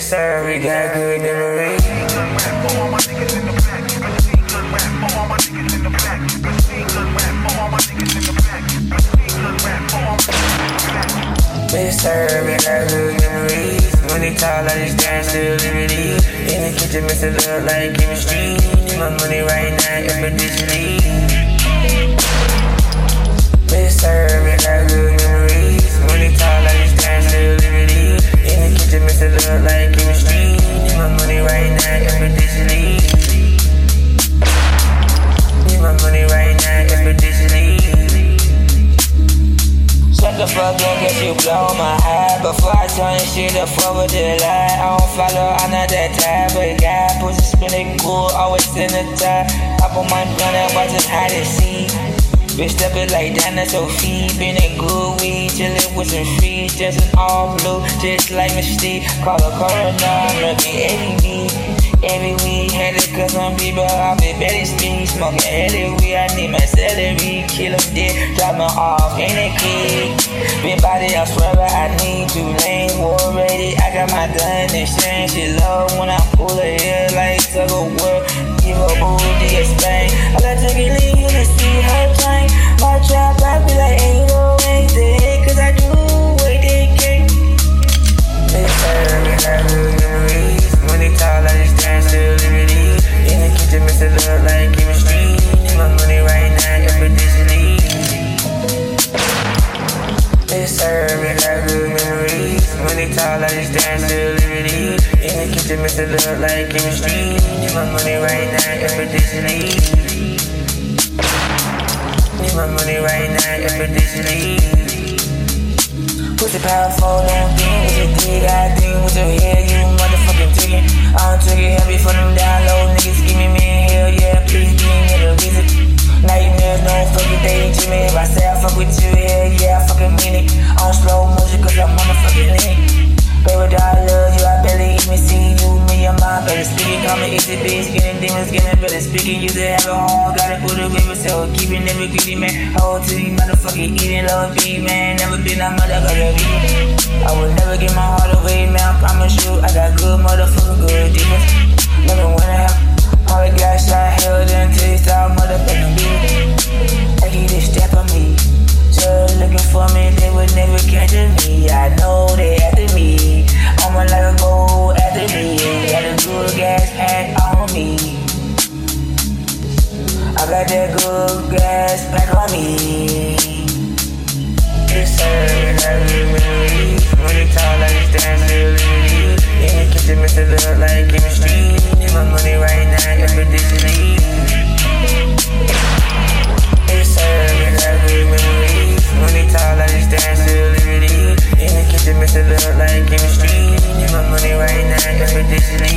Sir, we got good. Yes, sir, we got good memories. When they talk like this, dance to liberty. In the kitchen, mess it up like chemistry. Need my money right now, expeditiously. Up, cause you blow my high Before I turn shit up over the line I don't follow, I'm not that type of guy Pussy spinning cool, always in the top Hop on my blunt and watch it hide and see Bitch step it like Dana Sophie Been a good weed, chillin' with some free Just an all blue, just like Mystique Call a coroner, looking every week Every week, to cut some people off at Betty Street Smoking heavy weed, I need my celery Kill 'em dead, drop 'em off, ain't it kick. Been body, I swear I need two lanes War ready, I got my gun and shame She love when I pull her hair like tug of war. Give her booty a spank serve me like good memories When they talk like this dance to In the kitchen, mess it up like chemistry Need my money right now, expeditiously Need my money right now, expeditiously Pussy powerful, don't think with your dick I think with your head, you fuck with you, hell yeah, I fucking mean it. On slow motion cause I'm motherfucking lean Baby, I love you, I barely even see you. Me and my better speaking, call me easy bitch Getting demons, getting better speaking. You to have a home, gotta put a baby so Keeping never greedy, man. Hold to me, motherfucking eating, love me, man. Never been a mother, gotta be. I will never give my heart away, man. I promise you, I got good motherfucking good demons. Never wanna have got that good gas back on me. It's always heavy, really tall like Stanley. Yeah, keep the method look like chemistry. Need my money right now, every day to leave. It's always heavy, money tall like Stanley. Yeah, keep the method look like chemistry. Need my money right now, every day.